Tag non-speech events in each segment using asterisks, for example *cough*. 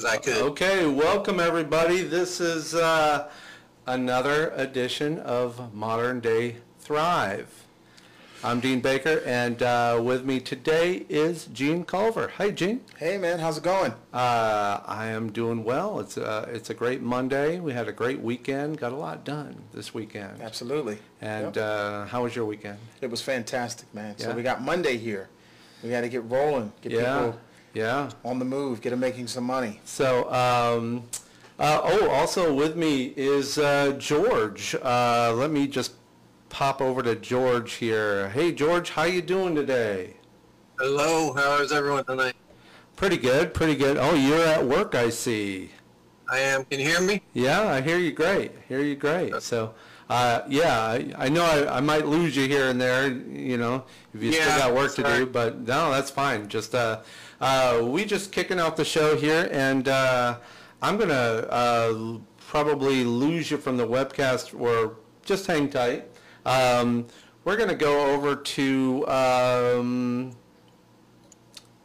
because I could. Okay, welcome everybody. This is uh, another edition of Modern Day Thrive. I'm Dean Baker, and uh, with me today is Gene Culver. Hi, Gene. Hey man, how's it going? Uh, I am doing well. It's a, it's a great Monday. We had a great weekend. Got a lot done this weekend. Absolutely. And Yep. uh, how was your weekend? it was fantastic, man. So we got Monday here. We got to get rolling, get Yeah, people yeah. on the move, get him making some money. So, um, uh, oh, also with me is uh, George. Uh, let me just pop over to George here. Hey, George, how you doing today? Hello, how is everyone tonight? Pretty good, pretty good. Oh, you're at work, I see. I am. Can you hear me? Yeah, I hear you great. Hear you great. So, uh, yeah, I, I know I, I might lose you here and there, you know, if you still got work to sorry. do, but no, that's fine. Just, uh, uh, we just kicking off the show here and, uh, I'm gonna, uh, probably lose you from the webcast or just hang tight. Um, we're gonna go over to, um,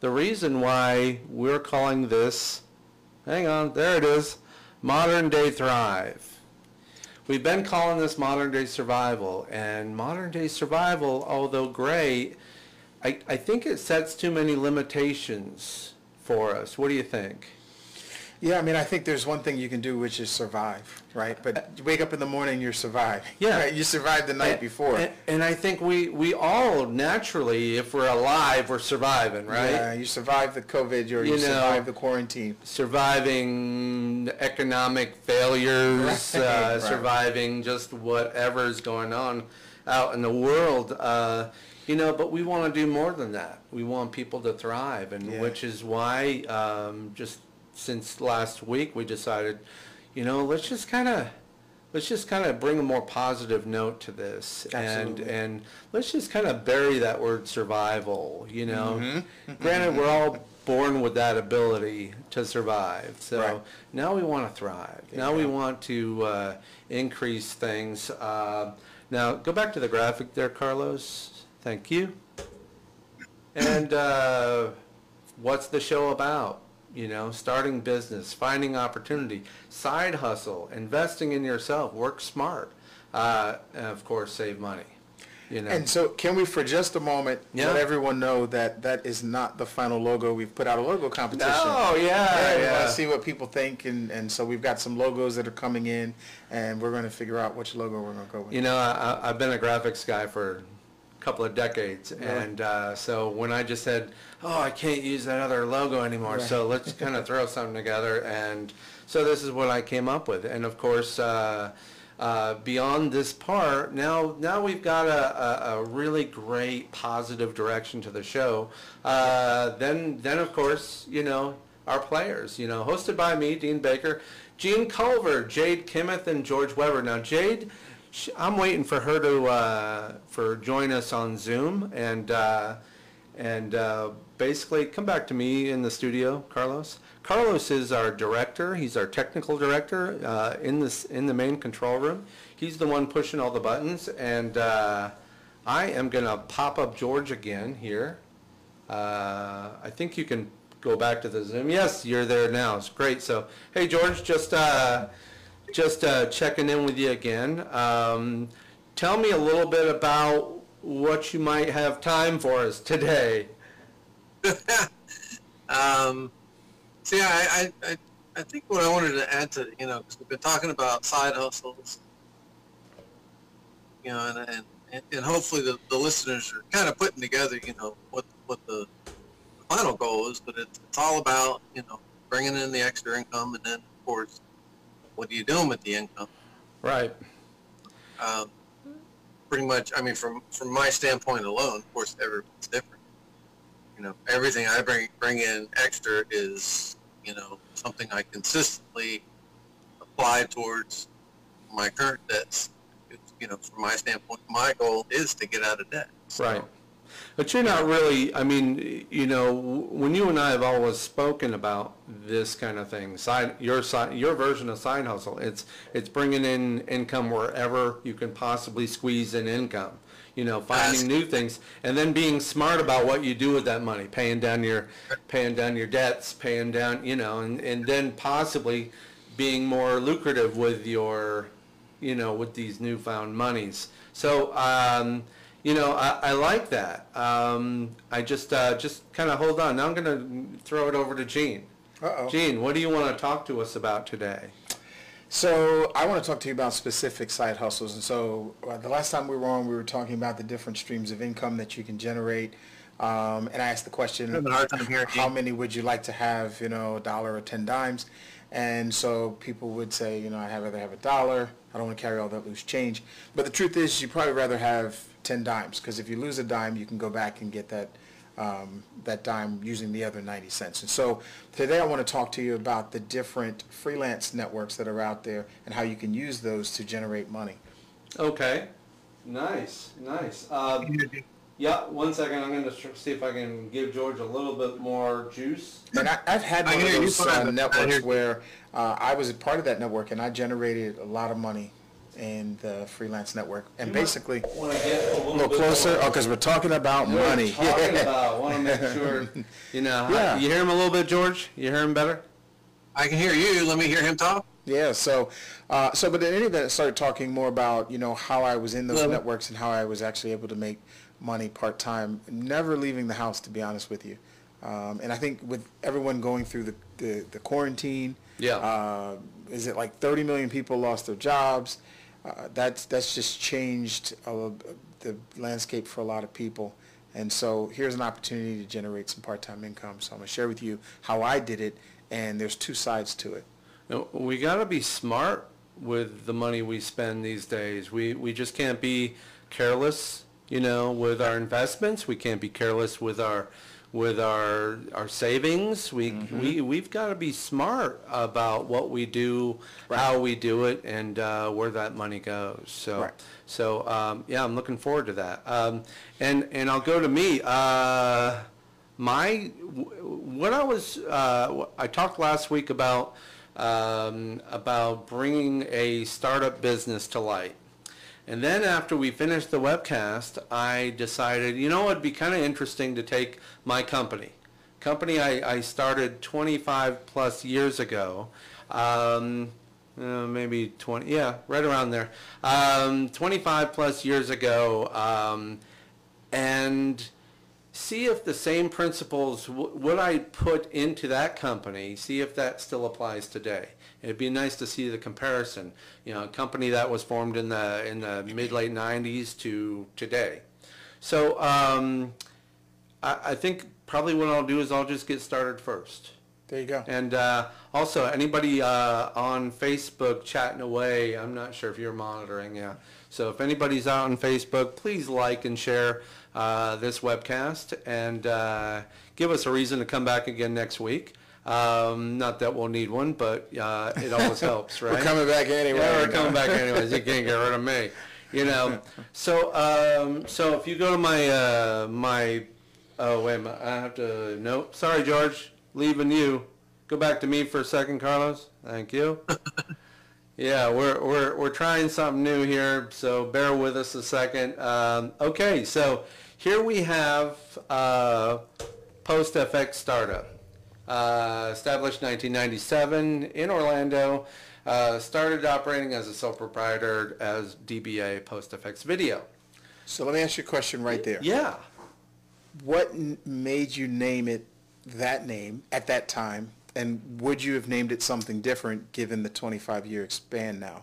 the reason why we're calling this, hang on, there it is, Modern Day Thrive. We've been calling this Modern Day Survival, and Modern Day Survival, although great, I, I think it sets too many limitations for us. What do you think? Yeah, I mean, I think there's one thing you can do, which is survive, right? But you wake up in the morning, you survive. Yeah. Right? You survived the night before. And, and I think we, we all naturally, if we're alive, we're surviving, right? Yeah, you survived the COVID, or you, You know- survived the quarantine. surviving economic failures, Right, uh, right. surviving just whatever's going on out in the world. Uh, you know, but we want to do more than that. We want people to thrive, and Yeah. which is why um, just since last week we decided, you know, let's just kind of let's just kind of bring a more positive note to this and Absolutely. and let's just kind of bury that word survival you know Mm-hmm. granted we're all born with that ability to survive so Right. now we want to thrive now we want to uh, increase things uh, now go back to the graphic there carlos thank you and uh, what's the show about? You know, starting business, finding opportunity, side hustle, investing in yourself, work smart, uh, and of course, save money. You know, And so, can we, for just a moment, Yeah. let everyone know that that is not the final logo? We've put out a logo competition. oh yeah, Yeah, we yeah. want to see what people think, and, and so we've got some logos that are coming in, and we're going to figure out which logo we're going to go with. You know, I, I've been a graphics guy for couple of decades, and uh, so when I just said, "Oh, I can't use that other logo anymore," so let's kind of *laughs* throw something together, and so this is what I came up with. And of course, uh, uh, beyond this part, now now we've got a, a, a really great positive direction to the show. Uh, then then of course, you know, our players, you know, hosted by me, Dean Baker, Gene Culver, Jade Kimmeth, and George Webber. Now, Jade, I'm waiting for her to uh, for join us on Zoom and uh, and uh, basically come back to me in the studio, Carlos. Carlos is our director. He's our technical director uh, in this in the main control room. He's the one pushing all the buttons, and uh, I am gonna pop up George again here. Uh, I think you can go back to the Zoom. Yes, you're there now. It's great. So, hey, George, just uh, just uh, checking in with you again. Um, tell me a little bit about what you might have time for us today. *laughs* Um, yeah, I, I, I, I think what I wanted to add to, you know, because we've been talking about side hustles, you know, and, and, and hopefully the, the listeners are kind of putting together, you know, what, what the final goal is, but it's, it's all about, you know, bringing in the extra income and then, of course, what are you doing with the income? Right. um, pretty much, I mean, from, from my standpoint alone, of course, everyone's different. You know, everything I bring, bring in extra is, you know, something I consistently apply towards my current debts. It's, you know, from my standpoint, my goal is to get out of debt. So, Right. But you're not really, I mean, you know, when you and I have always spoken about this kind of thing, side, your side, your version of side hustle, it's, it's bringing in income wherever you can possibly squeeze in income. You know, finding new things, and then being smart about what you do with that money, paying down your, paying down your debts, paying down, you know, and, and then possibly being more lucrative with your, you know, with these newfound monies. So, um, you know, I, I like that. Um, I just, uh, just kind of hold on. Now I'm going to throw it over to Gene. Uh-oh. Gene, what do you want to talk to us about today? So I want to talk to you about specific side hustles. And so uh, the last time we were on, we were talking about the different streams of income that you can generate. Um, and I asked the question, having a hard time hearing you. how many would you like to have, you know, a dollar or 10 dimes? And so people would say, you know, I'd rather have a dollar. I don't want to carry all that loose change. But the truth is, you'd probably rather have 10 dimes because if you lose a dime, you can go back and get that um, that dime using the other 90 cents. And so today I want to talk to you about the different freelance networks that are out there and how you can use those to generate money. Okay. Nice, nice. Um, yeah, one second. I'm going to see if I can give George a little bit more juice. And I, I've had one of those uh, networks where uh, I was a part of that network and I generated a lot of money in the freelance network. And basically, Want to get a a little, little bit closer, more- oh, because we're talking about We're money. Talking *laughs* about. Want to make sure. *laughs* You know. Yeah. You hear him a little bit, George? You hear him better? I can hear you. Let me hear him talk. Yeah, so, uh, so, but in any event, I started talking more about, you know, how I was in those Well- networks and how I was actually able to make money part-time, never leaving the house, to be honest with you. Um, and I think with everyone going through the, the, the quarantine, Yeah. uh, is it like 30 million people lost their jobs? Uh, that's, that's just changed uh, the landscape for a lot of people. And so here's an opportunity to generate some part-time income. So I'm going to share with you how I did it, and there's two sides to it. No, we got to be smart with the money we spend these days. We we just can't be careless, you know, with our investments. We can't be careless with our with our our savings. We we we've got to be smart about what we do, how we do it, and uh, where that money goes. So. Right. So um, yeah, I'm looking forward to that. Um, and and I'll go to me. Uh, my what I was uh, I talked last week about um, about bringing a startup business to light. And then after we finished the webcast, I decided, you know, it'd be kind of interesting to take my company, company I, I started 25 plus years ago, um, uh, maybe 20, yeah, right around there, um, 25 plus years ago, um, and see if the same principles w- what I put into that company, see if that still applies today. It'd be nice to see the comparison. You know, a company that was formed in the in the mid late '90s to today. So um, I, I think probably what I'll do is I'll just get started first. There you go. And uh, also, anybody uh, on Facebook chatting away, I'm not sure if you're monitoring, yeah. So if anybody's out on Facebook, please like and share uh, this webcast and uh, give us a reason to come back again next week. Um, not that we'll need one, but uh, it always *laughs* helps, right? We're coming back anyway. Yeah, we're coming back anyways. You can't get rid of me. You know. So um, so if you go to my uh, my oh wait a minute, I have to no sorry George, leaving you. Go back to me for a second, Carlos. Thank you. *laughs* Yeah, we're we're we're trying something new here, so bear with us a second. Um, okay, so here we have uh, PostFX startup. Uh, established 1997 in Orlando, uh, started operating as a sole proprietor as DBA Post PostFX Video. So let me ask you a question right there. Yeah. What n- made you name it that name at that time? And would you have named it something different given the 25-year span now?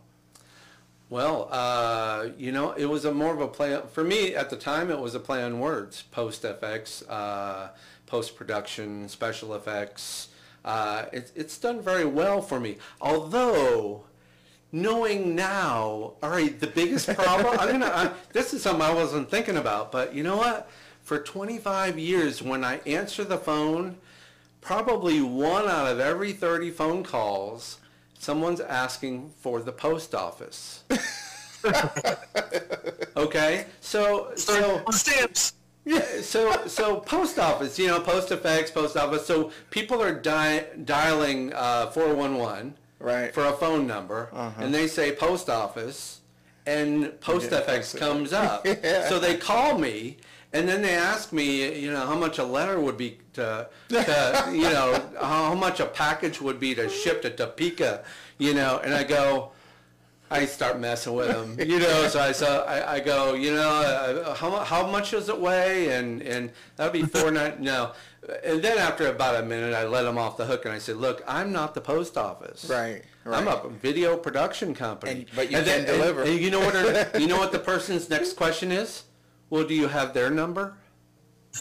Well, uh, you know, it was a more of a play for me at the time. It was a play on words. Post FX, uh, post production, special effects. Uh, it's it's done very well for me. Although, knowing now, all right, the biggest problem. I'm gonna. I, this is something I wasn't thinking about, but you know what? For 25 years, when I answer the phone, probably one out of every 30 phone calls, someone's asking for the post office. *laughs* okay, so so On stamps. Yeah, *laughs* so so post office, you know, post effects, post office. So people are di- dialing uh, 411 Right. for a phone number, Uh-huh. and they say post office, and post Yeah, *laughs* comes up. Yeah. So they call me, and then they ask me, you know, how much a letter would be to, to you know, *laughs* how much a package would be to ship to Topeka, you know, and I go. I start messing with them, you know. So I so I, I go, you know, uh, how how much does it weigh? And and that'd be four nine. *laughs* No, and then after about a minute, I let them off the hook, and I said, look, I'm not the post office. Right, right. I'm a video production company. And- but you then- can deliver. And, you know what? *laughs* her- you know what the person's next question is? Well, do you have their number?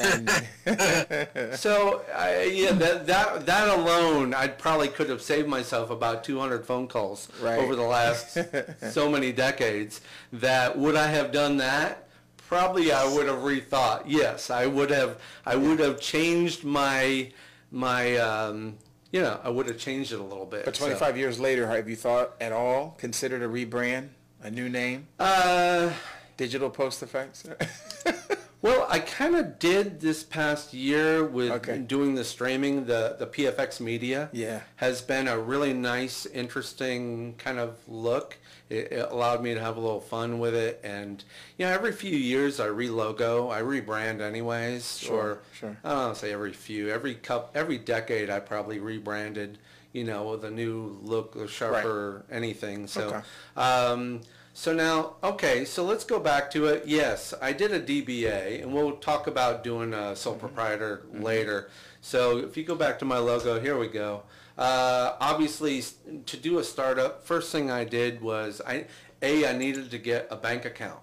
And, *laughs* So I, yeah, that that that alone, I probably could have saved myself about 200 phone calls Right. over the last *laughs* so many decades. That would I have done that? Probably I would have rethought. Yes, I would have. I would have changed my my. Um, you know, I would have changed it a little bit. but so. 25 years later, have you thought at all, considered a rebrand, a new name, Uh, digital post effects? *laughs* Well, I kind of did this past year with Okay. doing the streaming. The the PFX Media Yeah. has been a really nice, interesting kind of look. It, it allowed me to have a little fun with it, and you know, every few years I relogo, I rebrand anyways, Sure, or sure. I don't want to say every few, every cup, every decade I probably rebranded, you know, with a new look, a sharper anything. So. Okay. Um, so now, okay, so let's go back to it. Yes, I did a DBA, and we'll talk about doing a sole proprietor later. So if you go back to my logo, here we go. Uh, obviously, s- to do a startup, first thing I did was I, a, I needed to get a bank account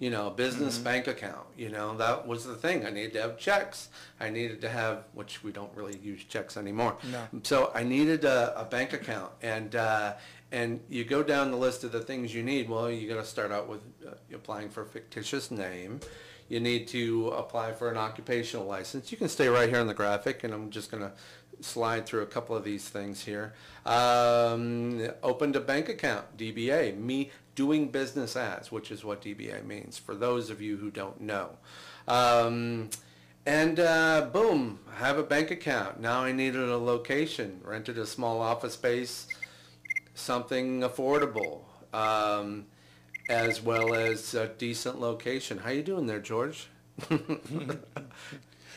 you know, a business bank account. You know, that was the thing. I needed to have checks. I needed to have, which we don't really use checks anymore. No. So I needed a, a bank account, and uh, and you go down the list of the things you need. Well, you got to start out with uh, applying for a fictitious name. You need to apply for an occupational license. You can stay right here on the graphic, and I'm just going to slide through a couple of these things here. Um, opened a bank account, DBA, me doing business as, which is what DBA means, for those of you who don't know. Um, and uh, boom, I have a bank account. Now I needed a location, rented a small office space, something affordable, um, as well as a decent location. How you doing there, George? *laughs*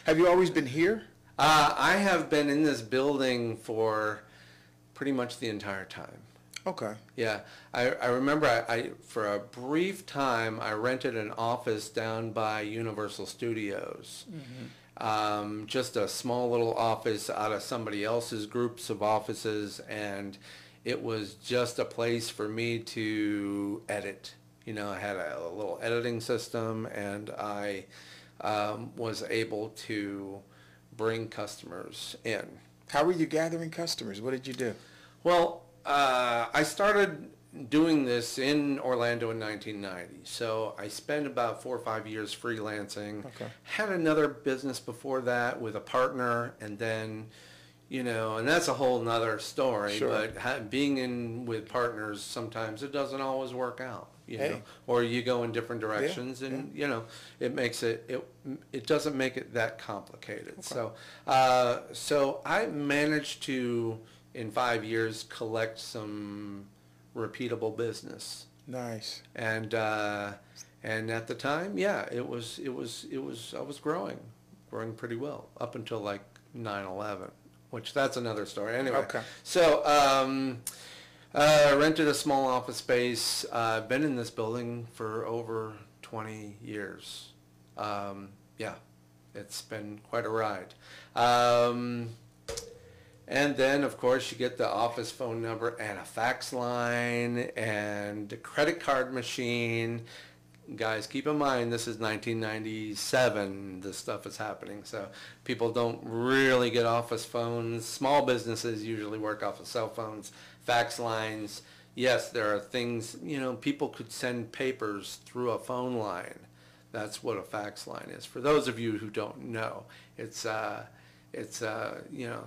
have you always been here? Uh, I have been in this building for pretty much the entire time. Okay. Yeah, I, I remember I, I for a brief time I rented an office down by Universal Studios. Um, just a small little office out of somebody else's groups of offices, and it was just a place for me to edit. You know, I had a, a little editing system, and I um, was able to bring customers in. How were you gathering customers? What did you do? Well, uh, I started doing this in Orlando in 1990. So I spent about four or five years freelancing. Okay. Had another business before that with a partner, and then, you know, and that's a whole nother story. Sure. But ha- being in with partners, sometimes it doesn't always work out. You Hey. know, or you go in different directions, and you know, it makes it it it doesn't make it that complicated. So, uh, so I managed to in five years collect some repeatable business, Nice. and uh, and at the time, yeah, it was it was it was I was growing, growing pretty well up until like 9/11, which that's another story. Anyway, Okay. so. Um, uh, rented a small office space. Uh, been in this building for over 20 years. Um, yeah, it's been quite a ride. Um, and then, of course, you get the office phone number and a fax line and a credit card machine. Guys, keep in mind this is 1997. This stuff is happening, so people don't really get office phones. Small businesses usually work off of cell phones, fax lines. Yes, there are things you know. People could send papers through a phone line. That's what a fax line is. For those of you who don't know, it's uh, it's uh, you know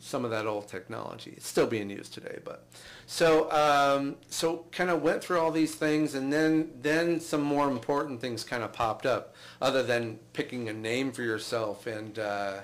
some of that old technology. It's still being used today, but so um, so kind of went through all these things, and then then some more important things kind of popped up, other than picking a name for yourself and uh,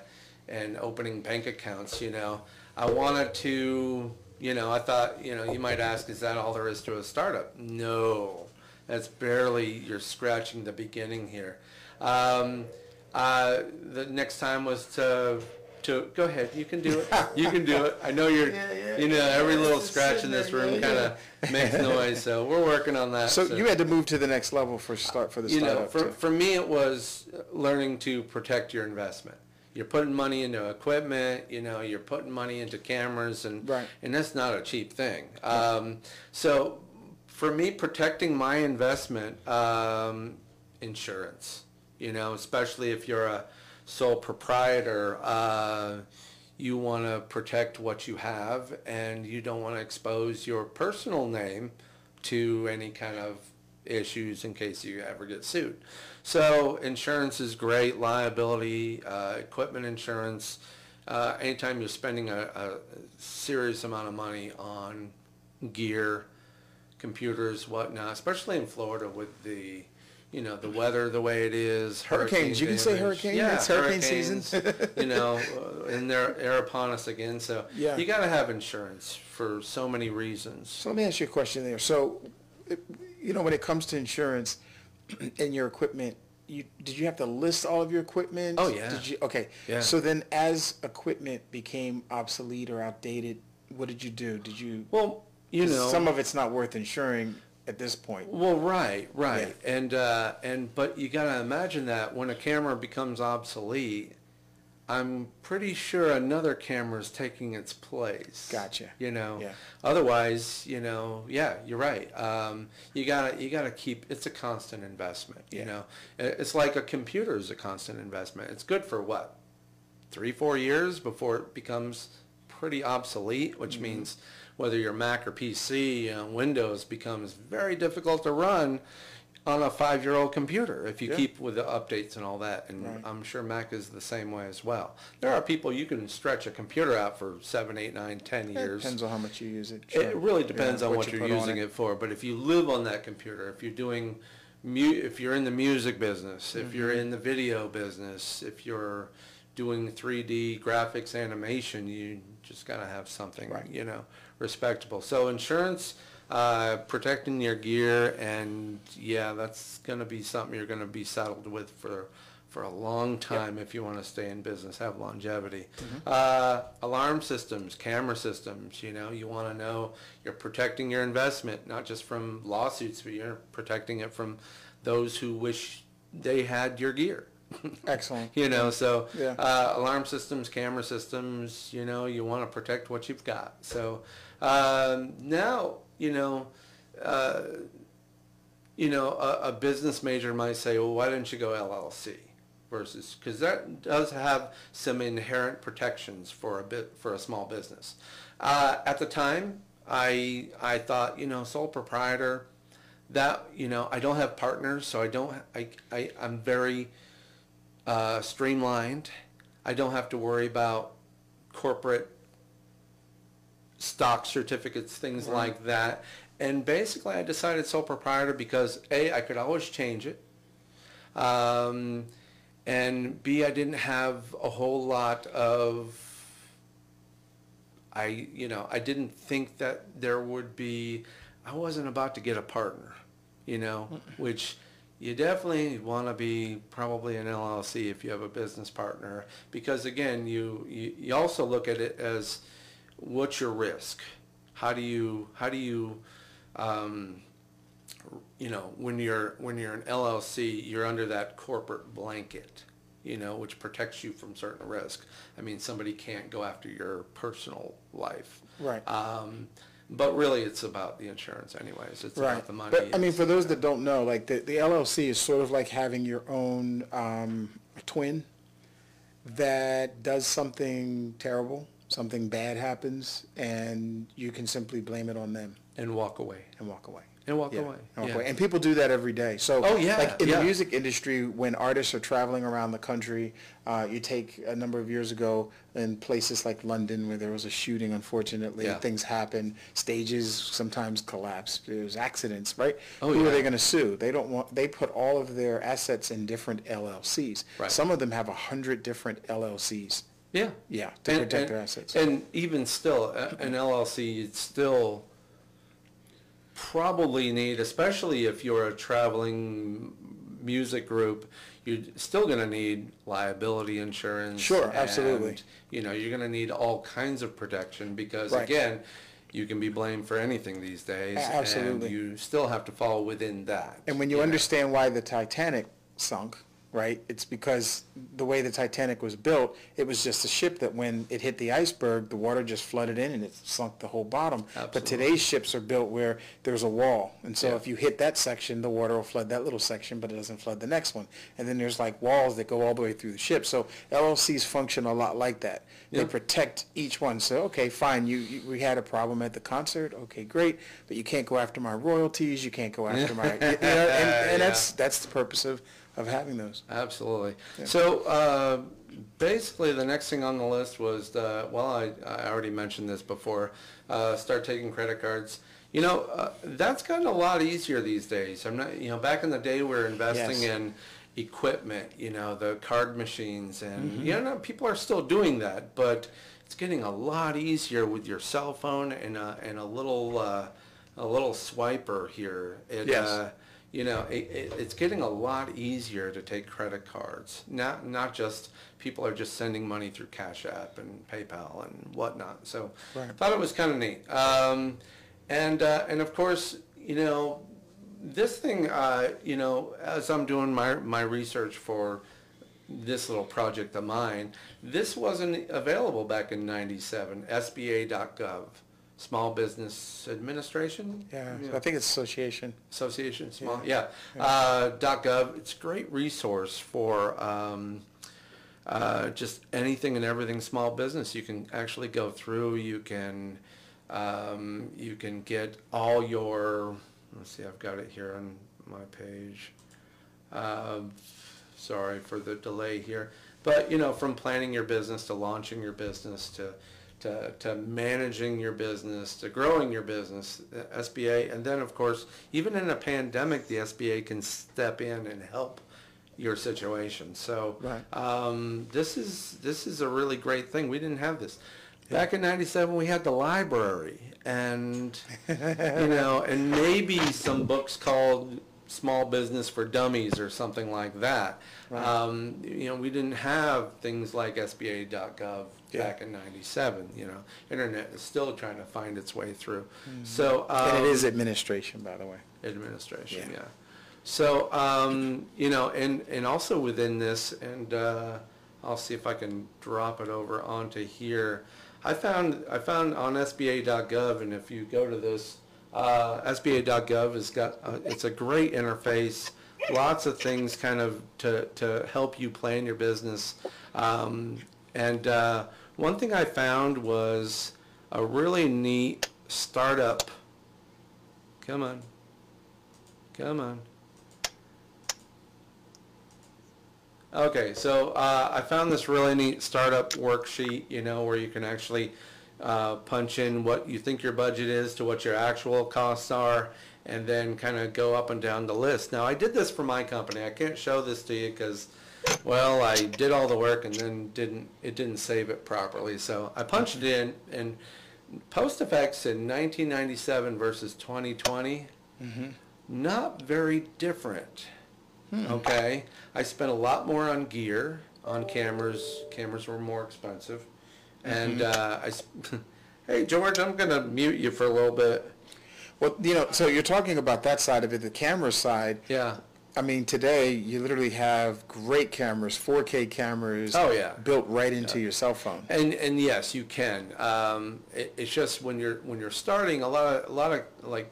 and opening bank accounts. You know, I wanted to. You know, I thought, you know, you might ask, is that all there is to a startup? No, that's barely, you're scratching the beginning here. Um, uh, the next time was to, to, go ahead, you can do it. You can do it. I know you're, *laughs* Yeah, yeah, you know, every yeah, little scratch in this there, room yeah, kind of makes *laughs* noise, so we're working on that. So you had to move to the next level for start, for the You know, for, too. for me, it was learning to protect your investment. You're putting money into equipment, you know, you're putting money into cameras and, Right. and that's not a cheap thing. Um, so for me, protecting my investment, um, insurance, you know, especially if you're a sole proprietor, uh, you want to protect what you have and you don't want to expose your personal name to any kind of issues in case you ever get sued. So insurance is great, liability, uh, equipment insurance. Uh, anytime you're spending a, a serious amount of money on gear, computers, whatnot, especially in Florida with the, you know, the weather the way it is. Hurricanes, you can say hurricane, Yeah, it's hurricane season. *laughs* you know, uh, and they're, they're upon us again. So Yeah. you got to have insurance for so many reasons. So let me ask you a question there. So, you know, when it comes to insurance *clears throat* and your equipment, you, did you have to list all of your equipment? Oh, yeah. Did you, okay. Yeah. So then as equipment became obsolete or outdated, what did you do? Did you, Well, you know, some of it's not worth insuring at this point. Well, right, right, and uh, and but you got to imagine that when a camera becomes obsolete, I'm pretty sure another camera is taking its place. Gotcha. You know. Yeah. Otherwise, you know, yeah, you're right. Um, you gotta you gotta keep. It's a constant investment. Yeah. You know, It- it's like a computer is a constant investment. It's good for what, three four years before it becomes pretty obsolete, which Mm-hmm. means whether you're Mac or PC, you know, Windows becomes very difficult to run on a five-year-old computer if you Yeah. keep with the updates and all that. And Right. I'm sure Mac is the same way as well. There are people you can stretch a computer out for seven, eight, nine, ten It years. depends on how much you use it. It really depends Yeah, on what, you you're put using it. for. But if you live on that computer, if you're doing, mu- if you're in the music business, if you're Mm-hmm. in the video business, if you're doing 3D graphics animation, you just gotta have something, Right. you know, respectable. So insurance, uh, protecting your gear, and yeah, that's gonna be something you're gonna be saddled with for for a long time if you want to stay in business, have longevity. Uh, alarm systems, camera systems, you know, you want to know you're protecting your investment, not just from lawsuits, but you're protecting it from those who wish they had your gear. *laughs* Excellent. you know, so Yeah. uh, alarm systems, camera systems, you know, you want to protect what you've got. So um, now, you know, uh, you know, a, a business major might say, well, why didn't you go LLC versus, because that does have some inherent protections for a bit, for a small business. Uh, at the time, I, I thought, you know, sole proprietor, that, you know, I don't have partners, so I don't, I, I, I'm very uh, streamlined. I don't have to worry about corporate stock certificates, things like that. And basically, I decided sole proprietor because A, I could always change it. Um, and B, I didn't have a whole lot of, I, you know, I didn't think that there would be, I wasn't about to get a partner, you know, which you definitely want to be probably an LLC if you have a business partner, because again, you, you, you also look at it as what's your risk? How do you, how do you, um, you know, when you're when you're an LLC, you're under that corporate blanket, you know, which protects you from certain risk. I mean, somebody can't go after your personal life. Right. Um, but really, it's about the insurance, anyways. It's Right. about the money. But I mean, It's- for those that don't know, like the, the LLC is sort of like having your own um, twin that does something terrible, something bad happens, and you can simply blame it on them and walk away. and walk away. And walk Yeah, away. and walk yeah. away. And people do that every day. So, Oh, yeah, like in yeah. the music industry, when artists are traveling around the country, uh, you take a number of years ago in places like London where there was a shooting, unfortunately, Yeah. things happen, stages sometimes collapse, there's accidents, right? Oh, Who are they going to sue? They don't want. They put all of their assets in different LLCs. Right. Some of them have a hundred different LLCs. Yeah. Yeah, to And- protect and- their assets. And even still, an LLC, you'd still probably need, especially if you're a traveling music group, you're still gonna need liability insurance. Sure, absolutely. You know, you're gonna need all kinds of protection because Right. again, you can be blamed for anything these days. Absolutely. And you still have to fall within that. And when you know. understand why the Titanic sunk, right? It's because the way the Titanic was built, it was just a ship that when it hit the iceberg, the water just flooded in and it sunk the whole bottom. But today's ships are built where there's a wall. And so Yeah. if you hit that section, the water will flood that little section, but it doesn't flood the next one. And then there's like walls that go all the way through the ship. So LLCs function a lot like that. They protect each one. So, okay, fine, you, you, we had a problem at the concert, okay, great, but you can't go after my royalties, you can't go after my, you know, and, and *laughs* Yeah. that's, that's the purpose of, of having those. Absolutely. So uh, basically, the next thing on the list was, the, well, I, I already mentioned this before, uh, start taking credit cards. You know, uh, that's gotten a lot easier these days. I'm not, you know, back in the day, we were investing Yes. in equipment, you know, the card machines, and Mm-hmm. you know, people are still doing that, but it's getting a lot easier with your cell phone and a, and a little uh, a little swiper here. It, Yes. uh, you know, it, it, it's getting a lot easier to take credit cards. Not not just people are just sending money through Cash App and PayPal and whatnot. So Right. I thought it was kind of neat. Um, and uh, and of course, you know, this thing, uh, you know, as I'm doing my my research for this little project of mine, this wasn't available back in '97. SBA.gov, Small Business Administration. Yeah, I think it's association. Association, small, yeah. Uh, dot .gov, it's a great resource for um, uh, just anything and everything small business. You can actually go through, you can, um, you can get all your, let's see, I've got it here on my page. Um, Sorry for the delay here. But, you know, from planning your business to launching your business to, to, to managing your business to growing your business, SBA, and then of course, even in a pandemic, the SBA can step in and help your situation. So, Right. um, this is, this is a really great thing. We didn't have this. Back in ninety-seven, we had the library and, you *laughs* know, and maybe some books called Small Business for Dummies or something like that. Um, you know, we didn't have things like SBA.gov Yeah. back in ninety-seven, you know. Internet is still trying to find its way through. So. And it um, is administration, by the way. administration, Yeah. yeah. So, um, you know, and, and also within this, and, uh, I'll see if I can drop it over onto here. I found, I found on SBA.gov, and if you go to this, uh, SBA.gov has got, uh, it's a great interface, lots of things kind of to, to help you plan your business. Um, and, uh, one thing I found was a really neat startup, come on, Come on. Okay, so uh, I found this really neat startup worksheet, you know, where you can actually uh, punch in what you think your budget is to what your actual costs are, and then kind of go up and down the list. Now, I did this for my company. I can't show this to you because, well, I did all the work and then didn't it didn't save it properly. So I punched it in, and post effects in 1997 versus 2020 mm-hmm. not very different. Hmm. Okay, I spent a lot more on gear, on cameras. Cameras were more expensive, and mm-hmm. uh, I. s- *laughs* hey George, I'm gonna mute you for a little bit. Well, you know, so you're talking about that side of it, the camera side. Yeah. I mean, today you literally have great cameras, 4K cameras. Oh, yeah. Built right into your cell phone. And and yes, you can. Um, it, it's just when you're when you're starting, a lot of a lot of like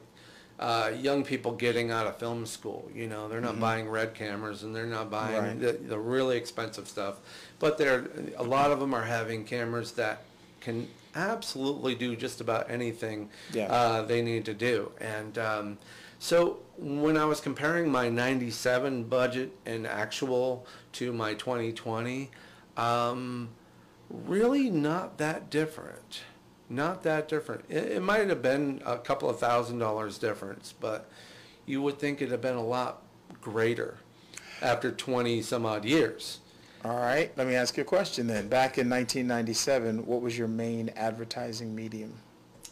uh, young people getting out of film school. You know, they're not buying red cameras and they're not buying Right. the, the really expensive stuff. But they're a lot of them are having cameras that can absolutely do just about anything Yeah. uh, they need to do. And um, So when I was comparing my 97 budget and actual to my 2020, um, really not that different. Not that different. It, it might have been a couple of thousand dollars difference, but you would think it'd have been a lot greater after 20 some odd years. All right, let me ask you a question then. Back in 1997, what was your main advertising medium?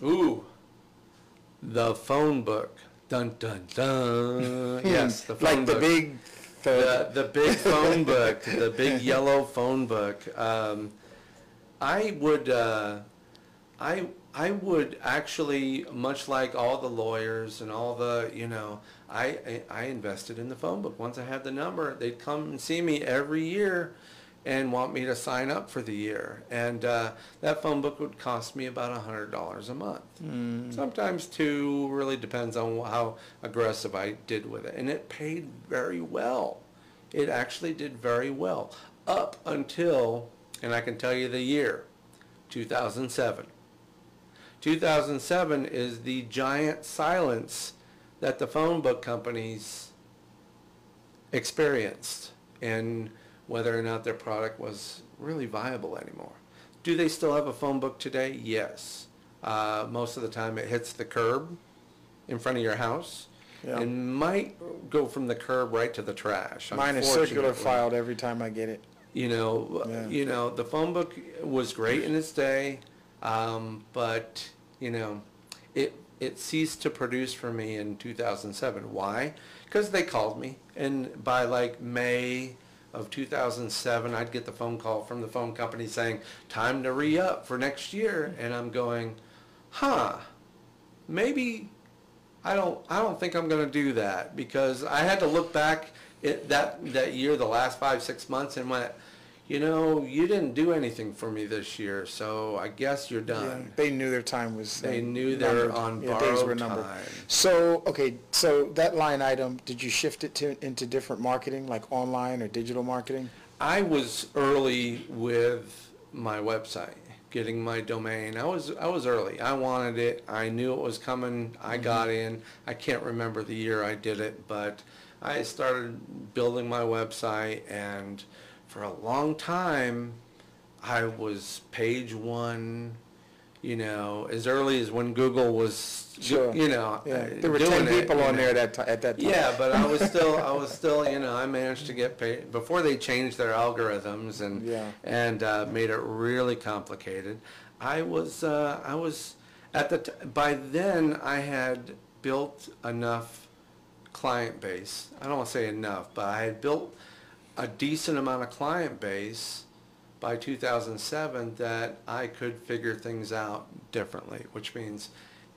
Ooh, the phone book. Dun dun dun. yes, the phone Hmm. like the big, the the, the big phone *laughs* book, the big yellow phone book. Um, I would, uh, I I would actually, much like all the lawyers and all the, you know, I I, I invested in the phone book. Once I had the number, they'd come and see me every year. And want me to sign up for the year, and uh, that phone book would cost me about a hundred dollars a month. Sometimes two. Really depends on how aggressive I did with it, and it paid very well. It actually did very well up until, and I can tell you the year, 2007. 2007 is the giant silence that the phone book companies experienced and whether or not their product was really viable anymore. Do they still have a phone book today? Yes. Uh, most of the time it hits the curb in front of your house Yeah. and might go from the curb right to the trash. mine is circular filed every time I get it. you know, Yeah. you know, the phone book was great in its day, um, but you know, it it ceased to produce for me in 2007. Why? Because they called me, and by like May of 2007, I'd get the phone call from the phone company saying, "Time to re up for next year," and I'm going, "Huh? Maybe I don't I don't think I'm going to do that because I had to look back at that that year, the last five six months, and went, you know, you didn't do anything for me this year, so I guess you're Yeah, done. they knew their time was. They uh, knew they were on Yeah, days were borrowed numbered. time. So, okay, so that line item, did you shift it to, into different marketing, like online or digital marketing? I was early with my website, getting my domain. I was I was early. I wanted it. I knew it was coming. I got in. I can't remember the year I did it, but I started building my website and for a long time I was page 1, you know, as early as when Google was Sure. you know, Yeah, uh, there were ten it, people you on know. there that, ti- at that time. Yeah, but I was *laughs* still, I was still, you know, I managed to get paid before they changed their algorithms and Yeah. and uh, made it really complicated. I was, uh, I was at the t- by then I had built enough client base. I don't want to say enough, but I had built a decent amount of client base by 2007 that I could figure things out differently, which means,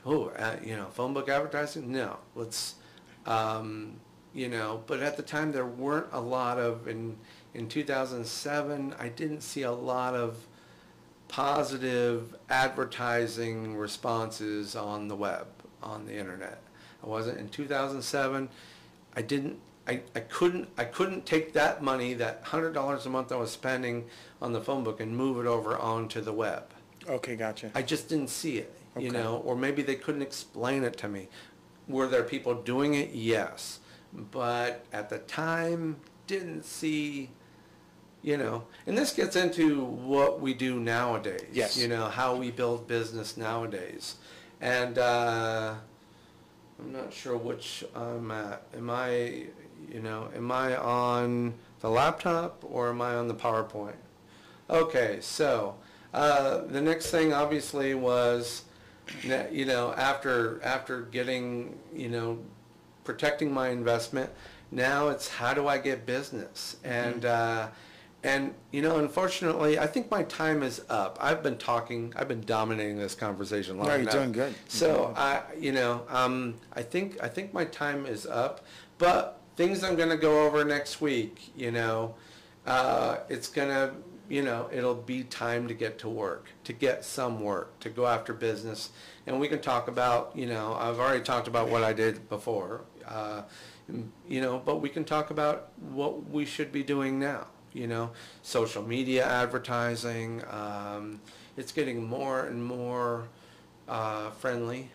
oh, uh, you know, phone book advertising? No, let's, um, you know, but at the time there weren't a lot of, in, in 2007, I didn't see a lot of positive advertising responses on the web, on the internet. I wasn't, in 2007, I didn't, I, I couldn't, I couldn't take that money, that hundred dollars a month I was spending on the phone book and move it over onto the web. Okay, gotcha. I just didn't see it, you know, or maybe they couldn't explain it to me. Were there people doing it? Yes. But at the time, didn't see, you know, and this gets into what we do nowadays. Yes. You know, how we build business nowadays. And, uh, I'm not sure which I'm at. Am I, you know, am I on the laptop or am I on the PowerPoint? Okay, so uh, the next thing obviously was, you know, after after getting, you know, protecting my investment, now it's how do I get business and. Uh, and you know, unfortunately, I think my time is up. I've been talking. I've been dominating this conversation long No, you're enough. doing good. So doing good. I, you know, um, I think I think my time is up. But things I'm going to go over next week, you know, uh, it's gonna, you know, it'll be time to get to work, to get some work, to go after business, and we can talk about, you know, I've already talked about what I did before, uh, you know, but we can talk about what we should be doing now. You know, social media advertising. Um, it's getting more and more uh, friendly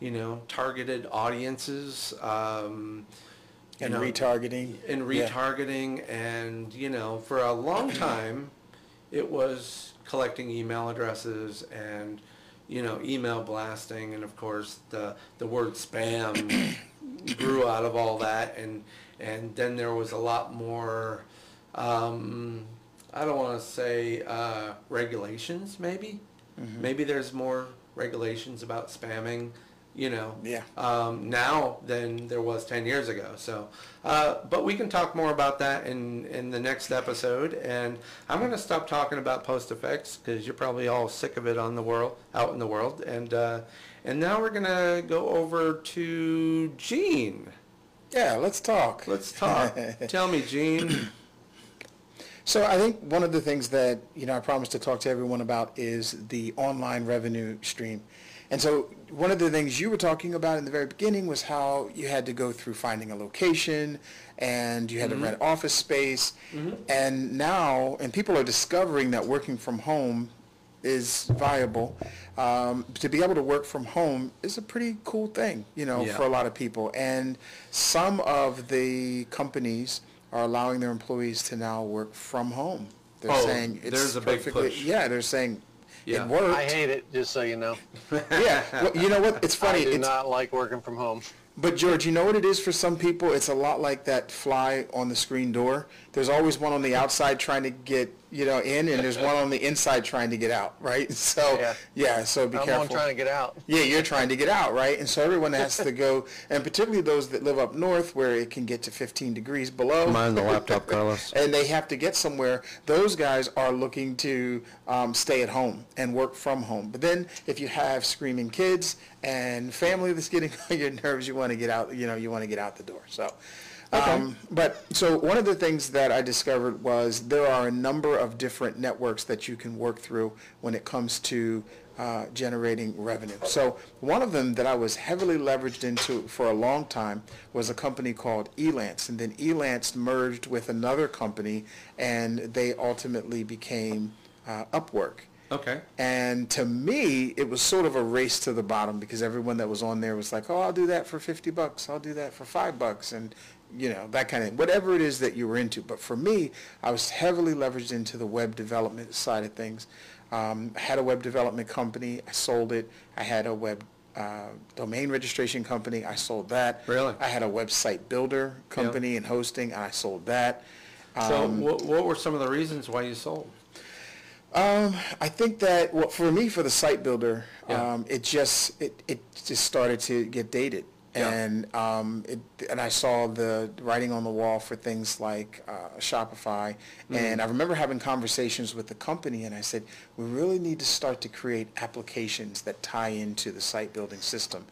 you know, targeted audiences, um, And know, retargeting. and Yeah. retargeting and you know for a long time it was collecting email addresses and you know email blasting and of course the the word spam *coughs* grew out of all that and and then there was a lot more um, I don't want to say uh, regulations maybe Mm-hmm. maybe there's more regulations about spamming you know Yeah. um, now than there was 10 years ago. So, uh, but we can talk more about that in, in the next episode. And I'm going to stop talking about post effects because you're probably all sick of it on the world, out in the world. And, uh, and now we're going to go over to Gene. Yeah, let's talk. Let's talk. *laughs* Tell me, Gene. So I think one of the things that, you know, I promised to talk to everyone about is the online revenue stream. And so one of the things you were talking about in the very beginning was how you had to go through finding a location and you had to rent office space. And now, and people are discovering that working from home is viable. Um, to be able to work from home is a pretty cool thing, you know, Yeah. for a lot of people. And some of the companies are allowing their employees to now work from home. They're Oh, saying it's there's a big push. Yeah, they're saying Yeah. it worked. I hate it, just so you know. *laughs* yeah, well, you know what? It's *laughs* funny. I do It's, not like working from home. but George, you know what it is for some people? It's a lot like that fly on the screen door. There's always one on the outside trying to get you know in, and there's one on the inside trying to get out. Right? *laughs* So Yeah. yeah, so be I'm careful. on trying to get out. Yeah, you're trying to get out, right? And so everyone has to go, and particularly those that live up north where it can get to 15 degrees below. Mind the laptop, *laughs* Carlos. And they have to get somewhere. Those guys are looking to um, stay at home and work from home. But then if you have screaming kids and family that's getting *laughs* on your nerves, you want to get out, you know, you want to get out the door. So. Um, but so one of the things that I discovered was there are a number of different networks that you can work through when it comes to uh, generating revenue. So one of them that I was heavily leveraged into for a long time was a company called Elance, and then Elance merged with another company, and they ultimately became uh, Upwork. Okay. And to me, it was sort of a race to the bottom because everyone that was on there was like, "Oh, I'll do that for fifty bucks. I'll do that for five bucks," and you know that kind of thing, whatever it is that you were into. But for me, I was heavily leveraged into the web development side of things. Um, I had a web development company. I sold it. I had a web uh, domain registration company. I sold that. Really? I had a website builder company and hosting, and I sold that. So, Um, what, what were some of the reasons why you sold? Um, I think that well, for me, for the site builder, Yeah. um, it just it, it just started to get dated, Yeah. and um, it, and I saw the writing on the wall for things like uh, Shopify, Mm-hmm. and I remember having conversations with the company, and I said we really need to start to create applications that tie into the site building system,